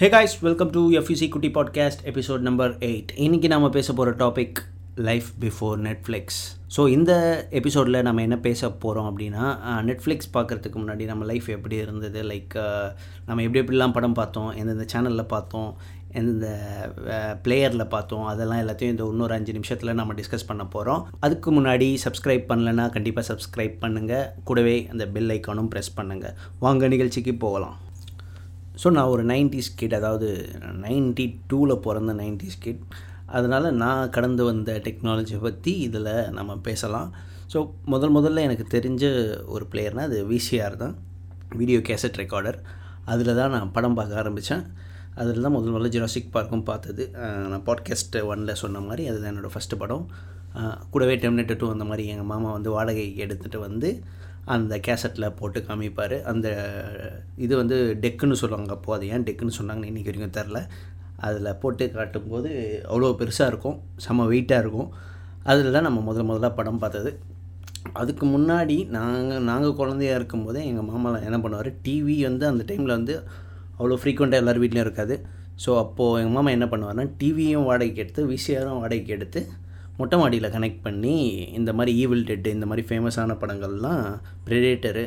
Hey guys welcome to F U C குட்டி podcast episode number eight இன்றைக்கி நாம் பேச போகிற topic life before Netflix so இந்த எபிசோடில் நம்ம என்ன பேச போகிறோம் அப்படின்னா நெட்ஃப்ளிக்ஸ் பார்க்குறதுக்கு முன்னாடி நம்ம லைஃப் எப்படி இருந்தது? லைக் நம்ம எப்படி எப்படிலாம் படம் பார்த்தோம்? எந்தெந்த சேனலில் பார்த்தோம்? எந்தெந்த பிளேயரில் பார்த்தோம்? அதெல்லாம் எல்லாத்தையும் இந்த இன்னொரு அஞ்சு நிமிஷத்தில் நம்ம டிஸ்கஸ் பண்ண போகிறோம் அதுக்கு முன்னாடி சப்ஸ்கிரைப் பண்ணலைன்னா கண்டிப்பாக சப்ஸ்கிரைப் பண்ணுங்கள் கூடவே அந்த பெல் ஐக்கானும் ப்ரெஸ் பண்ணுங்கள் வாங்க நிகழ்ச்சிக்கு போகலாம். ஸோ நான் ஒரு நைன்டிஸ் கிட் அதாவது நைன்டி டூவில் பிறந்த நைன்டிஸ் கிட் அதனால் நான் கடந்து வந்த டெக்னாலஜியை பற்றி இதில் நம்ம பேசலாம். ஸோ முதல் முதல்ல எனக்கு தெரிஞ்ச ஒரு பிளேயர்னால் அது விசிஆர் தான். வீடியோ கேசட் ரெக்கார்டர் அதில் தான் நான் படம் பார்க்க ஆரம்பித்தேன் அதில் தான் முதல் முதல்ல ஜெராசிக் பார்க்கும் பார்த்தது. நான் பாட்காஸ்ட் ஒனில் சொன்ன மாதிரி அதுதான் என்னோடய ஃபஸ்ட்டு படம். கூடவே டெம்னெட்டு டூ அந்த மாதிரி எங்கள் மாமா வந்து வாடகை எடுத்துகிட்டு வந்து அந்த கேசட்டில் போட்டு காமிப்பார். அந்த இது வந்து டெக்குன்னு சொல்லுவாங்க. அப்போது அது ஏன் டெக்குன்னு சொன்னாங்கன்னு இன்றைக்கி வரைக்கும் தெரில அதில் போட்டு காட்டும்போது அவ்வளோ பெருசாக இருக்கும். செம்ம வெயிட்டாக இருக்கும். அதில் தான் நம்ம முதல் முதல்ல படம் பார்த்தது. அதுக்கு முன்னாடி நாங்கள் நாங்கள் குழந்தையாக இருக்கும்போதே எங்கள் மாமாலாம் என்ன பண்ணுவார் டிவி வந்து அந்த டைமில் வந்து அவ்வளோ ஃப்ரீக்வெண்ட்டாக எல்லோரும் வீட்லேயும் இருக்காது. ஸோ அப்போது எங்கள் மாமா என்ன பண்ணுவார்னா டிவியும் வாடகைக்கு எடுத்து விசிஆரும் வாடகைக்கு எடுத்து மொட்டை மாடியில் கனெக்ட் பண்ணி இந்த மாதிரி ஈவில் டெட்டு இந்த மாதிரி ஃபேமஸான படங்கள்லாம் ப்ரெடேட்டரு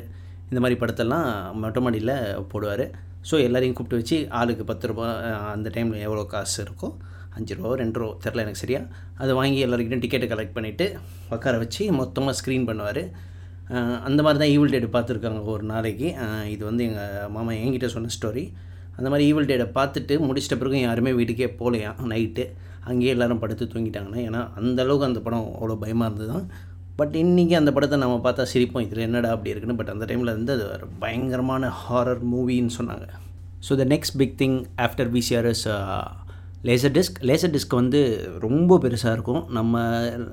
இந்த மாதிரி படத்தெல்லாம் மொட்டை மாடியில் போடுவார். ஸோ எல்லோரையும் கூப்பிட்டு வச்சு ஆளுக்கு பத்து ரூபா அந்த டைமில் எவ்வளோ காசு இருக்கோ அஞ்சு ரூபா ரெண்டு ரூபா தெரில எனக்கு சரியா. அதை வாங்கி எல்லாருக்கிட்டையும் டிக்கெட்டை கலெக்ட் பண்ணிவிட்டு உட்கார வச்சு மொத்தமாக ஸ்க்ரீன் பண்ணுவார். அந்த மாதிரி தான் ஈவில் டேட் பார்த்துருக்காங்க ஒரு நாளைக்கு. இது வந்து எங்கள் மாமா என்கிட்ட சொன்ன ஸ்டோரி அந்த மாதிரி ஈவில் டேட்டை பார்த்துட்டு முடிச்சிட்ட பிறகு யாருமே வீட்டுக்கே போகலையாம் நைட்டு அங்கேயே எல்லோரும் படுத்து தூங்கிட்டாங்கன்னா ஏன்னா அந்தளவுக்கு அந்த படம் அவ்வளோ பயமாக இருந்தது தான் பட் இன்றைக்கி அந்த படத்தை நம்ம பார்த்தா சிரிப்போம் இதில் என்னடா அப்படி இருக்குன்னு. பட் அந்த டைமில் வந்து அது ஒரு பயங்கரமான ஹாரர் மூவின்னு சொன்னாங்க. So the next big thing after VCRs laser disc laser disc வந்து ரொம்ப பெருசாக இருக்கும். நம்ம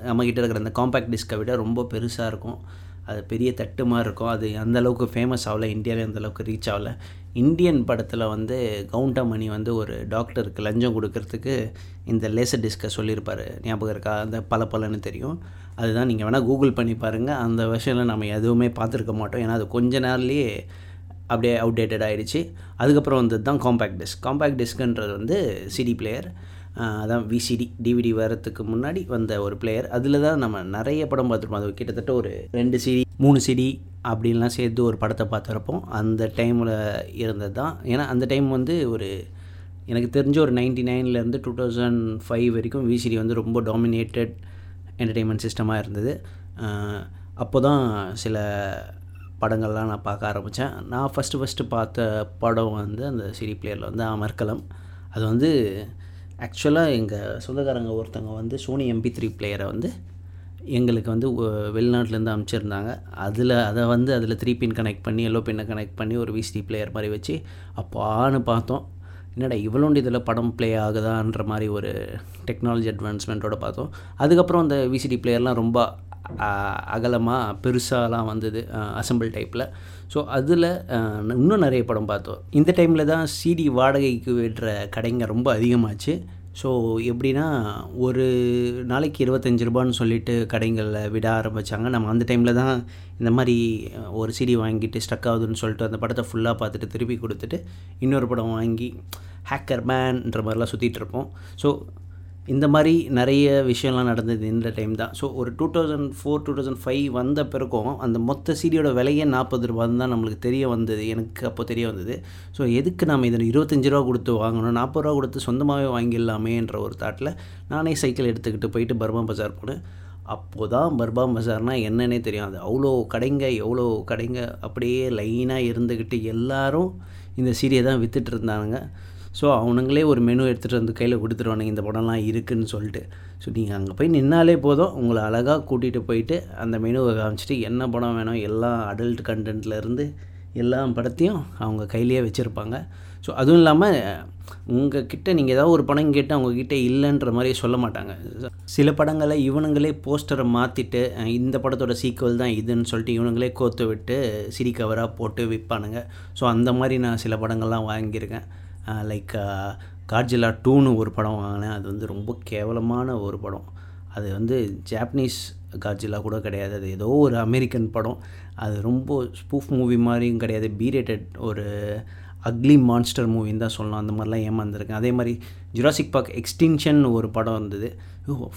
நம்மக்கிட்ட இருக்கிற அந்த காம்பேக்ட் டிஸ்க்கை விட ரொம்ப பெருசாக இருக்கும். அது பெரிய தட்டு மாதிரி இருக்கும். அது அந்தளவுக்கு ஃபேமஸ் ஆகலை இந்தியாவிலே அந்தளவுக்கு ரீச் ஆகலை. இந்தியன் படத்தில் வந்து கவுண்டமணி வந்து ஒரு டாக்டருக்கு லஞ்சம் கொடுக்கறதுக்கு இந்த லேசர் டிஸ்கை சொல்லியிருப்பார். ஞாபகம் இருக்கா? அந்த பல பலன்னு தெரியும். அதுதான் நீங்கள் வேணால் கூகுள் பண்ணி பாருங்கள் அந்த விஷயம்லாம் நம்ம எதுவுமே பார்த்துருக்க மாட்டோம். ஏன்னா அது கொஞ்ச நேரத்துலேயே அப்படியே அவுடேட்டட் ஆகிடுச்சு அதுக்கப்புறம் வந்தது தான் காம்பேக்ட் டிஸ்க் காம்பேக்ட் டிஸ்க்குன்றது வந்து சிடி பிளேயர் அதான் விசிடி டிவிடி வரத்துக்கு முன்னாடி வந்த ஒரு பிளேயர் அதில் தான் நம்ம நிறைய படம் பார்த்துருப்போம். அது கிட்டத்தட்ட ஒரு ரெண்டு சிடி மூணு சிடி அப்படின்லாம் சேர்த்து ஒரு படத்தை பார்த்துருப்போம். அந்த டைமில் இருந்தது தான் ஏன்னா அந்த டைம் வந்து ஒரு எனக்கு தெரிஞ்ச ஒரு நைன்டி நைன்லேருந்து டூ தௌசண்ட் ஃபைவ் வரைக்கும் விசிடி வந்து ரொம்ப டாமினேட்டட் என்டர்டெயின்மெண்ட் சிஸ்டமாக இருந்தது. அப்போ தான் சில படங்கள்லாம் நான் பார்க்க ஆரம்பித்தேன் நான் ஃபஸ்ட்டு ஃபஸ்ட்டு பார்த்த படம் வந்து அந்த சிடி பிளேயரில் வந்து அமர்கலம். அது வந்து ஆக்சுவலாக எங்கள் சொந்தக்காரங்க ஒருத்தவங்க வந்து சோனி எம்பி த்ரீ பிளேயரை வந்து எங்களுக்கு வந்து வெளிநாட்டிலேருந்து அனுப்பிச்சிருந்தாங்க அதில் அதை வந்து அதில் த்ரீ பின் கனெக்ட் பண்ணி எல்லோ பின்னை கனெக்ட் பண்ணி ஒரு விசிடி பிளேயர் மாதிரி வச்சு அப்பான்னு பார்த்தோம். என்னடா இவ்வளோண்டு இதில் படம் ப்ளே ஆகுதான்ற மாதிரி ஒரு டெக்னாலஜி அட்வான்ஸ்மெண்ட்டோட பார்த்தோம். அதுக்கப்புறம் அந்த விசிடி பிளேயர்லாம் ரொம்ப அகலமாக பெருசாலாம் வந்தது அசம்பிள் டைப்பில் ஸோ அதில் இன்னும் நிறைய படம் பார்த்தோம். இந்த டைமில் தான் சிடி வாடகைக்கு விடுற கடைங்க ரொம்ப அதிகமாச்சு. ஸோ எப்படின்னா ஒரு நாளைக்கு இருபத்தஞ்சி ரூபான்னு சொல்லிட்டு கடைங்களில் விட ஆரம்பித்தாங்க நம்ம அந்த டைமில் தான் இந்த மாதிரி ஒரு சிடி வாங்கிட்டு ஸ்டக் ஆகுதுன்னு சொல்லிட்டு அந்த படத்தை ஃபுல்லாக பார்த்துட்டு திருப்பி கொடுத்துட்டு இன்னொரு படம் வாங்கி ஹேக்கர் மேன்ற மாதிரிலாம் சுற்றிட்டுருப்போம் ஸோ இந்த மாதிரி நிறைய விஷயம்லாம் நடந்தது இந்த டைம் தான். ஸோ ஒரு two thousand four two thousand five வந்த பிறக்கும் அந்த மொத்த சீடியோட விலையே நாற்பது ரூபான்னு தான் நம்மளுக்கு தெரிய வந்தது. எனக்கு அப்போ தெரிய வந்தது. ஸோ எதுக்கு நம்ம இதில் இருபத்தஞ்சி ரூபா கொடுத்து வாங்கணும்? நாற்பது ரூபா கொடுத்து சொந்தமாகவே வாங்கிடலாமேன்ற ஒரு தாட்டில் நானே சைக்கிள் எடுத்துக்கிட்டு போயிட்டு பர்மா பஜார் போனேன். அப்போ தான் பர்பா பஜார்னால் என்னன்னே தெரியும். அது அவ்வளோ கடைங்க எவ்வளோ கடைங்க அப்படியே லைனாக இருந்துக்கிட்டு எல்லோரும் இந்த சீரியை தான் விற்றுட்டு இருந்தாங்க ஸோ அவனுங்களே ஒரு மெனு எடுத்துகிட்டு வந்து கையில் கொடுத்துருவானுங்க இந்த படம்லாம் இருக்குதுன்னு சொல்லிட்டு. ஸோ நீங்கள் அங்கே போய் நின்னாலே போதும். உங்களை அழகாக கூட்டிகிட்டு போயிட்டு அந்த மெனுவை காமிச்சிட்டு என்ன படம் வேணும் எல்லா அடல்ட் கண்டென்ட்லேருந்து எல்லா படத்தையும் அவங்க கையிலேயே வச்சுருப்பாங்க. ஸோ அதுவும் இல்லாமல் உங்கள் கிட்டே நீங்கள் ஏதாவது ஒரு படம் கேட்டு அவங்கக்கிட்ட இல்லைன்ற மாதிரி சொல்ல மாட்டாங்க. சில படங்களை இவனுங்களே போஸ்டரை மாற்றிட்டு இந்த படத்தோட சீக்குவல் தான் இதுன்னு சொல்லிட்டு இவனுங்களே கோத்து விட்டு சிரி கவராக போட்டு விற்பானுங்க ஸோ அந்த மாதிரி நான் சில படங்கள்லாம் வாங்கியிருக்கேன். லைக் கார்ஜிலா டூன்னு ஒரு படம் வாங்கினேன். அது வந்து ரொம்ப கேவலமான ஒரு படம். அது வந்து ஜாப்பனீஸ் கார்ஜிலா கூட கிடையாது. அது ஏதோ ஒரு அமெரிக்கன் படம். அது ரொம்ப ஸ்பூஃப் மூவி மாதிரியும் கிடையாது. பீரேட்டட் ஒரு அக்லி மான்ஸ்டர் மூவின்னு தான் சொல்லலாம் அந்த மாதிரிலாம் ஏமாந்துருக்கேன். அதே மாதிரி ஜுராசிக் பார்க் எக்ஸ்டின்ஷன் ஒரு படம் இருந்தது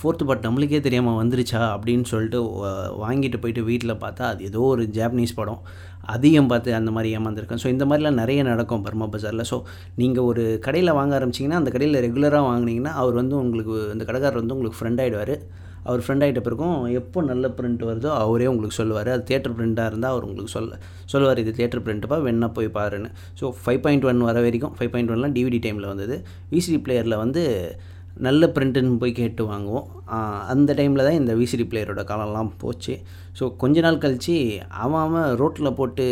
ஃபோர்த்து பார்ட் நம்மளுக்கே தெரியாமல் வந்துருச்சா அப்படின்னு சொல்லிட்டு வாங்கிட்டு போயிட்டு வீட்டில் பார்த்தா அது ஏதோ ஒரு ஜாப்பனீஸ் படம். அதையும் பார்த்து அந்த மாதிரி ஏமாந்துருக்கேன். ஸோ இந்த மாதிரிலாம் நிறைய நடக்கும் பர்மா பஜாரில் ஸோ நீங்கள் ஒரு கடையில் வாங்க ஆரம்பிச்சிங்கன்னா அந்த கடையில் ரெகுலராக வாங்கினீங்கன்னா அவர் வந்து உங்களுக்கு அந்த கடைக்காரர் வந்து உங்களுக்கு ஃப்ரெண்ட் ஆகிடுவார் அவர் ஃப்ரெண்ட் ஆகிட்ட பிறகும் எப்போ நல்ல பிரிண்ட் வருதோ அவரே உங்களுக்கு சொல்லுவார். அது தேட்டர் பிரிண்ட்டாக இருந்தால் அவர் உங்களுக்கு சொல்ல சொல்லுவார் இது தேட்டர் பிரிண்ட்டுப்பா வேணா போய் பாருன்னு. ஸோ ஃபைவ் பாயிண்ட் ஒன் வர வரைக்கும் ஃபைவ் பாயிண்ட் ஒன்லாம் டிவிடி டைமில் வந்தது. விசிடி பிளேயரில் வந்து நல்ல பிரிண்ட்டுன்னு போய் கேட்டு வாங்குவோம். அந்த டைமில் தான் இந்த விசிடி பிளேயரோட காலம்லாம் போச்சு. ஸோ கொஞ்ச நாள் கழித்து அவன் அவன் ரோட்டில் போட்டு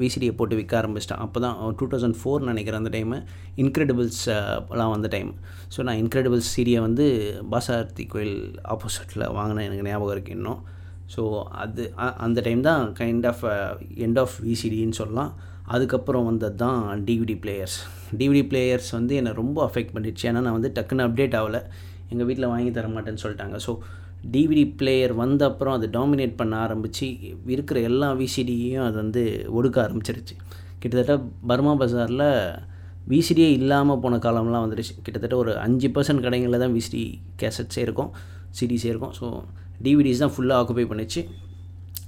விசிடியை போட்டு விற்க ஆரம்பிச்சிட்டான். அப்போ தான் டூ தௌசண்ட் ஃபோர் நினைக்கிறேன் அந்த டைமு இன்க்ரெடிபிள்ஸ்லாம் வந்த டைம் ஸோ நான் இன்க்ரெடிபிள்ஸ் சீரியை வந்து பாசார்த்தி கோயில் ஆப்போசிட்டில் வாங்கினேன். எனக்கு ஞாபகம் இருக்குது இன்னும். ஸோ அது அந்த டைம் தான் கைண்ட் ஆஃப் எண்ட் ஆஃப் விசிடின்னு சொல்லலாம். அதுக்கப்புறம் வந்தது தான் டிவிடி பிளேயர்ஸ் டிவிடி பிளேயர்ஸ் வந்து என்னை ரொம்ப அஃபெக்ட் பண்ணிடுச்சு. ஏன்னா நான் வந்து டக்குன்னு அப்டேட் ஆகலை. எங்கள் வீட்டில் வாங்கி தர மாட்டேன்னு சொல்லிட்டாங்க. ஸோ டிவிடி பிளேயர் வந்த அப்புறம் அது டாமினேட் பண்ண ஆரம்பித்து இருக்கிற எல்லா விசிடியையும் அது வந்து ஒடுக்க ஆரம்பிச்சிருச்சு. கிட்டத்தட்ட பர்மா பஜாரில் விசிடியே இல்லாமல் போன காலம்லாம் வந்துடுச்சு. கிட்டத்தட்ட ஒரு அஞ்சு பர்சன்ட் கடைகளில் தான் விசிடி கேசட்ஸே இருக்கும் சிடிஸே இருக்கும். ஸோ டிவிடிஸ் தான் ஃபுல்லாக ஆக்குபை பண்ணிச்சு.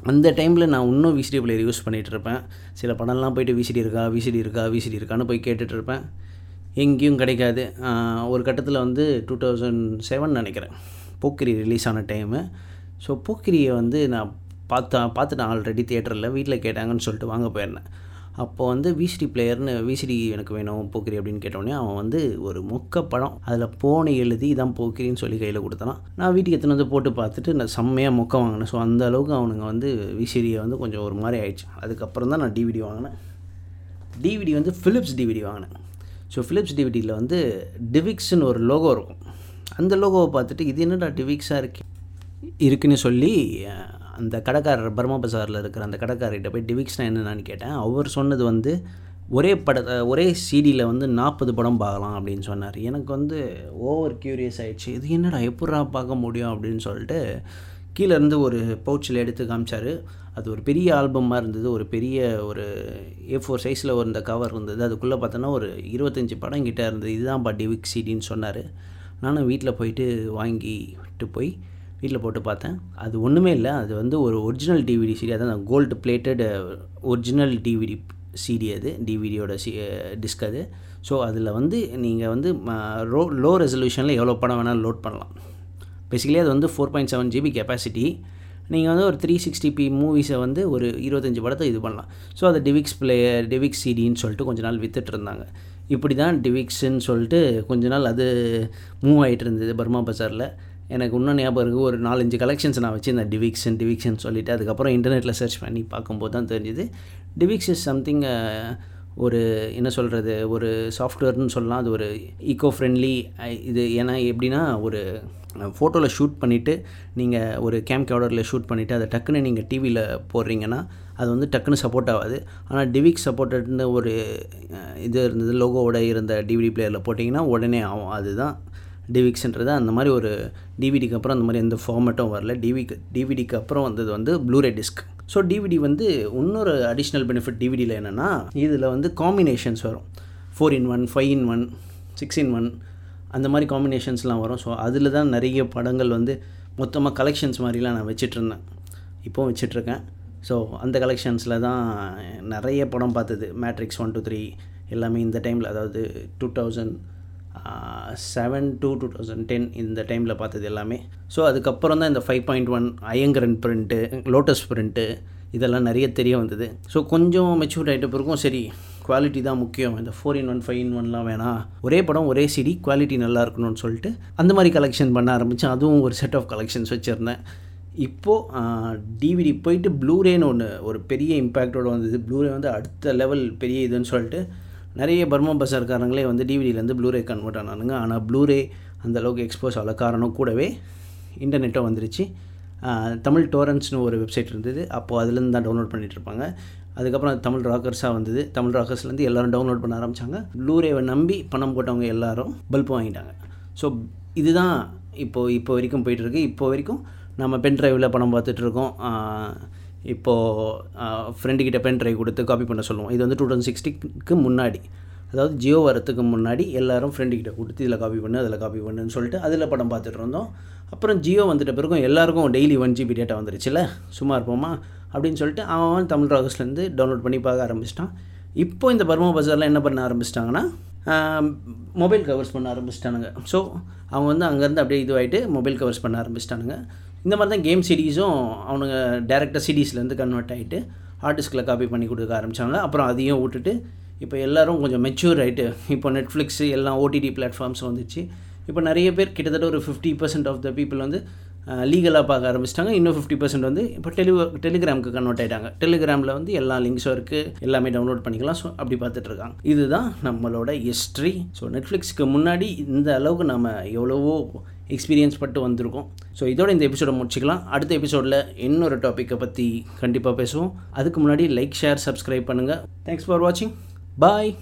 அந்த டைமில் நான் இன்னும் விசிடி பிளேயர் யூஸ் பண்ணிகிட்ருப்பேன் சில படம்லாம் போயிட்டு விசிடி இருக்கா விசிடி இருக்கா விசிடி இருக்கான்னு போய் கேட்டுட்ருப்பேன் எங்கேயும் கிடைக்காது. ஒரு கட்டத்தில் வந்து டூ தௌசண்ட் செவன் நினைக்கிறேன். போக்கிரி ரிலீஸ் ஆன டைமு ஸோ போக்கிரியை வந்து நான் பார்த்தா பார்த்துட்டேன் ஆல்ரெடி தியேட்டரில் வீட்டில் கேட்டாங்கன்னு சொல்லிட்டு வாங்க போயிருந்தேன் அப்போ வந்து விசிடி பிளேயர்னு விசிடி எனக்கு வேணும் போக்கிரி அப்படின்னு கேட்டோடனே அவன் வந்து ஒரு மொக்க படம். அதில் போனை எழுதி இதான் போக்கிரின்னு சொல்லி கையில் கொடுத்தான். நான் வீட்டுக்கு எத்தனை வந்து போட்டு பார்த்துட்டு நான் செம்மையாக மொக்க வாங்கினேன். ஸோ அந்த அளவுக்கு அவனுங்க வந்து விசிடியை வந்து கொஞ்சம் ஒரு மாதிரி ஆயிடுச்சு. அதுக்கப்புறம் தான் நான் டிவிடி வாங்கினேன். டிவிடி வந்து ஃபிலிப்ஸ் டிவிடி வாங்கினேன். ஸோ ஃபிலிப்ஸ் டிவிடியில் வந்து டிவிக்ஸ்னு ஒரு லோகோ இருக்கும். அந்த லோகோவை பார்த்துட்டு இது என்னடா டிவிக்ஸாக இருக்கு? இருக்குன்னு சொல்லி அந்த கடைக்காரர் பர்மா பசாரில் இருக்கிற அந்த கடைக்காரர்கிட்ட போய் டிவிக்ஸ்னால் என்னென்னு கேட்டேன். அவர் சொன்னது வந்து ஒரே படத்தை ஒரே சீடியில் வந்து நாற்பது படம் பார்க்கலாம் அப்படின்னு சொன்னார். எனக்கு வந்து ஓவர் க்யூரியஸ் ஆகிடுச்சு இது என்னடா எப்படா பார்க்க முடியும் அப்படின்னு சொல்லிட்டு கீழேருந்து ஒரு பவுச்சில் எடுத்து காமிச்சார். அது ஒரு பெரிய ஆல்பமாக இருந்தது. ஒரு பெரிய ஒரு ஏ ஃபோர் சைஸில் ஒரு இந்த கவர் இருந்தது. அதுக்குள்ளே பார்த்தோன்னா ஒரு இருபத்தஞ்சி படம் கிட்டே இருந்தது. இதுதான்ப்பா டிவிக் சிடின்னு சொன்னார். நானும் வீட்டில் போயிட்டு வாங்கிட்டு போய் வீட்டில் போட்டு பார்த்தேன். அது ஒன்றுமே இல்லை. அது வந்து ஒரு ஒரிஜினல் டிவிடி சீடி அதான் gold plated original DVD CD அது. டிவிடியோட சி டிஸ்க் அது. ஸோ அதில் வந்து நீங்கள் வந்து ரோ லோ ரெசல்யூஷனில் எவ்வளோ படம் வேணாலும் லோட் பண்ணலாம். பேசிக்கலி அது வந்து four point seven GB capacity நீங்கள் வந்து ஒரு த்ரீ சிக்ஸ்டி பி மூவிஸை வந்து ஒரு இருபத்தஞ்சி படத்தை இது பண்ணலாம். ஸோ அது டிவிக்ஸ் பிளேயர் டிவிக்ஸ் சிடின்னு சொல்லிட்டு கொஞ்ச நாள் வித்துட்டு இருந்தாங்க. இப்படி தான் டிவிக்ஸ்ன்னு சொல்லிட்டு கொஞ்ச நாள் அது மூவ் ஆகிட்டு இருந்தது. பர்மா பஜாரில் எனக்கு இன்னும் ஞாபகம் இருக்குது ஒரு நாலஞ்சு கலெக்ஷன்ஸ் நான் வச்சுருந்தேன். டிவிக்ஷன் டிவிக்ஷன் சொல்லிவிட்டு அதுக்கப்புறம் இன்டர்நெட்டில் சர்ச் பண்ணி பார்க்கும்போது தான் தெரிஞ்சுது. டிவிக்ஸ் இஸ் சம்திங் ஒரு என்ன சொல்கிறது ஒரு சாஃப்ட்வேர்னு சொல்லலாம். அது ஒரு ஈக்கோ ஃப்ரெண்ட்லி இது ஏன்னா எப்படின்னா ஒரு ஃபோட்டோவில் ஷூட் பண்ணிவிட்டு நீங்கள் ஒரு கேம் கேடரில் ஷூட் பண்ணிவிட்டு அதை டக்குன்னு நீங்கள் டிவியில் போடுறீங்கன்னா அது வந்து டக்குன்னு சப்போர்ட் ஆகாது. ஆனால் டிவிக் சப்போர்ட்டட்னு ஒரு இது இருந்தது லோகோவோட இருந்த டிவிடி பிளேயரில் போட்டிங்கன்னா உடனே ஆகும். அதுதான் டிவிக்ஸ்ன்றது அந்த மாதிரி ஒரு டிவிடிக்கு அப்புறம் அந்த மாதிரி எந்த ஃபார்மேட்டும் வரல. டிவிக்கு டிவிடிக்கு அப்புறம் வந்தது வந்து ப்ளூரே டிஸ்க் ஸோ டிவிடி வந்து இன்னொரு அடிஷ்னல் பெனிஃபிட் டிவிடியில் என்னென்னா இதில் வந்து காம்பினேஷன்ஸ் வரும். Four in one five in one six in one அந்த மாதிரி காம்பினேஷன்ஸ்லாம் வரும். ஸோ அதில் தான் நிறைய படங்கள் வந்து மொத்தமாக கலெக்ஷன்ஸ் மாதிரிலாம் நான் வச்சிட்ருந்தேன் இப்போவும் வச்சிட்ருக்கேன் ஸோ அந்த கலெக்ஷன்ஸில் தான் நிறைய படம் பார்த்தது. மேட்ரிக்ஸ் ஒன் டூ த்ரீ எல்லாமே இந்த டைமில் அதாவது two thousand seven two two thousand ten இந்த டைமில் பார்த்தது எல்லாமே. ஸோ அதுக்கப்புறம் தான் இந்த five point one Ayngaran print Lotus print இதெல்லாம் நிறைய தெரிய வந்தது. ஸோ கொஞ்சம் மெச்சூர் ஆகிட்ட பிறகும் சரி குவாலிட்டி தான் முக்கியம். இந்த four in one five in ஒன்லாம் வேணாம். ஒரே படம் ஒரே சிடி குவாலிட்டி நல்லா இருக்கணும்னு சொல்லிட்டு அந்த மாதிரி கலெக்ஷன் பண்ண ஆரம்பித்தேன் அதுவும் ஒரு செட் ஆஃப் கலெக்ஷன்ஸ் வச்சுருந்தேன். இப்போது டிவிடி போயிட்டு ப்ளூரேன்னு ஒன்று ஒரு பெரிய இம்பேக்டோடு வந்தது. ப்ளூரே வந்து அடுத்த லெவல் பெரிய இதுன்னு சொல்லிட்டு நிறைய பர்மா பசார்காரங்களே வந்து டிவிடியிலேருந்து ப்ளூரே கன்வெர்ட் ஆனானுங்க. ஆனால் ப்ளூரே அந்தளவுக்கு எக்ஸ்போஸ் ஆகல. காரணம் கூடவே இன்டர்நெட்டும் வந்துருச்சு. தமிழ் டோரன்ஸ்னு ஒரு வெப்சைட் இருந்தது. அப்போது அதுலேருந்து தான் டவுன்லோட் பண்ணிகிட்ருப்பாங்க அதுக்கப்புறம் தமிழ் ராக்கர்ஸாக வந்தது. தமிழ் ராக்கர்ஸ்லேருந்து எல்லோரும் டவுன்லோட் பண்ண ஆரம்பித்தாங்க ப்ளூரேவை நம்பி பணம் போட்டவங்க எல்லோரும் பல்ப் வாங்கிட்டாங்க. ஸோ இதுதான் இப்போது இப்போ வரைக்கும் போயிட்டுருக்கு. இப்போ வரைக்கும் நம்ம பென் ட்ரைவில் படம் பார்த்துட்ருக்கோம் இப்போது ஃப்ரெண்டுக்கிட்ட பென் ட்ரைவ் கொடுத்து காப்பி பண்ண சொல்லுவோம். இது வந்து டூ தௌசண்ட் சிக்ஸ்டிக்கு முன்னாடி. அதாவது ஜியோ வரத்துக்கு முன்னாடி எல்லாரும் ஃப்ரெண்டுக்கிட்ட கொடுத்து இதில் காப்பி பண்ணு அதில் காப்பி பண்ணுன்னு சொல்லிட்டு அதில் படம் பார்த்துட்டு இருந்தோம். அப்புறம் ஜியோ வந்துட்ட பிறகும் எல்லாருக்கும் டெய்லி ஒன் ஜிபி டேட்டா வந்துருச்சுல்ல? சும்மா இருப்போமா? அப்படின்னு சொல்லிட்டு அவன் தமிழ் ராகஸ்லேருந்து டவுன்லோட் பண்ணி பார்க்க ஆரம்பிச்சிட்டான். இப்போ இந்த பர்மா பஜாரில் என்ன பண்ண ஆரம்பிச்சிட்டாங்கன்னா மொபைல் கவர்ஸ் பண்ண ஆரம்பிச்சிட்டானுங்க. ஸோ அவங்க வந்து அங்கேருந்து அப்படியே இதுவாகிட்டு மொபைல் கவர்ஸ் பண்ண ஆரம்பிச்சிட்டானுங்க. இந்த மாதிரி தான் கேம் சீரீஸும் அவனுங்க டேரெக்டாக சீரீஸ்லேருந்து கன்வெர்ட் ஆகிட்டு ஆர்டிஸ்கில் காப்பி பண்ணி கொடுக்க ஆரம்பித்தாங்க அப்புறம் அதையும் விட்டுட்டு இப்போ எல்லோரும் கொஞ்சம் மெச்சூர் ஆகிட்டு இப்போ நெட்ஃப்ளிக்ஸு எல்லாம் ஓடிடி பிளாட்ஃபார்ம்ஸ் வந்துச்சு. இப்போ நிறைய பேர் கிட்டத்தட்ட ஒரு fifty percent of the people வந்து லீகலாக பார்க்க ஆரம்பிச்சிட்டாங்க. இன்னும் ஃபிஃப்டி பர்சன்ட் வந்து இப்போ டெலி டெலிகிராமுக்கு கன்வெர்ட் ஆகிட்டாங்க டெலிகிராமில் வந்து எல்லா லிங்க்ஸும் இருக்குது எல்லாமே டவுன்லோட் பண்ணிக்கலாம். ஸோ அப்படி பார்த்துட்ருக்காங்க இதுதான் நம்மளோட ஹிஸ்ட்ரி ஸோ நெட்ஃப்ளிக்ஸ்க்கு முன்னாடி இந்த அளவுக்கு நம்ம எவ்வளவோ எக்ஸ்பீரியன்ஸ் பட்டு வந்திருக்கோம். ஸோ இதோட இந்த எபிசோடை முடிச்சிக்கலாம். அடுத்த எபிசோடில் இன்னொரு டாப்பிக்கை பற்றி கண்டிப்பாக பேசுவோம். அதுக்கு முன்னாடி லைக் ஷேர் சப்ஸ்கிரைப் பண்ணுங்கள் தேங்க்ஸ் ஃபார் வாட்சிங் பாய்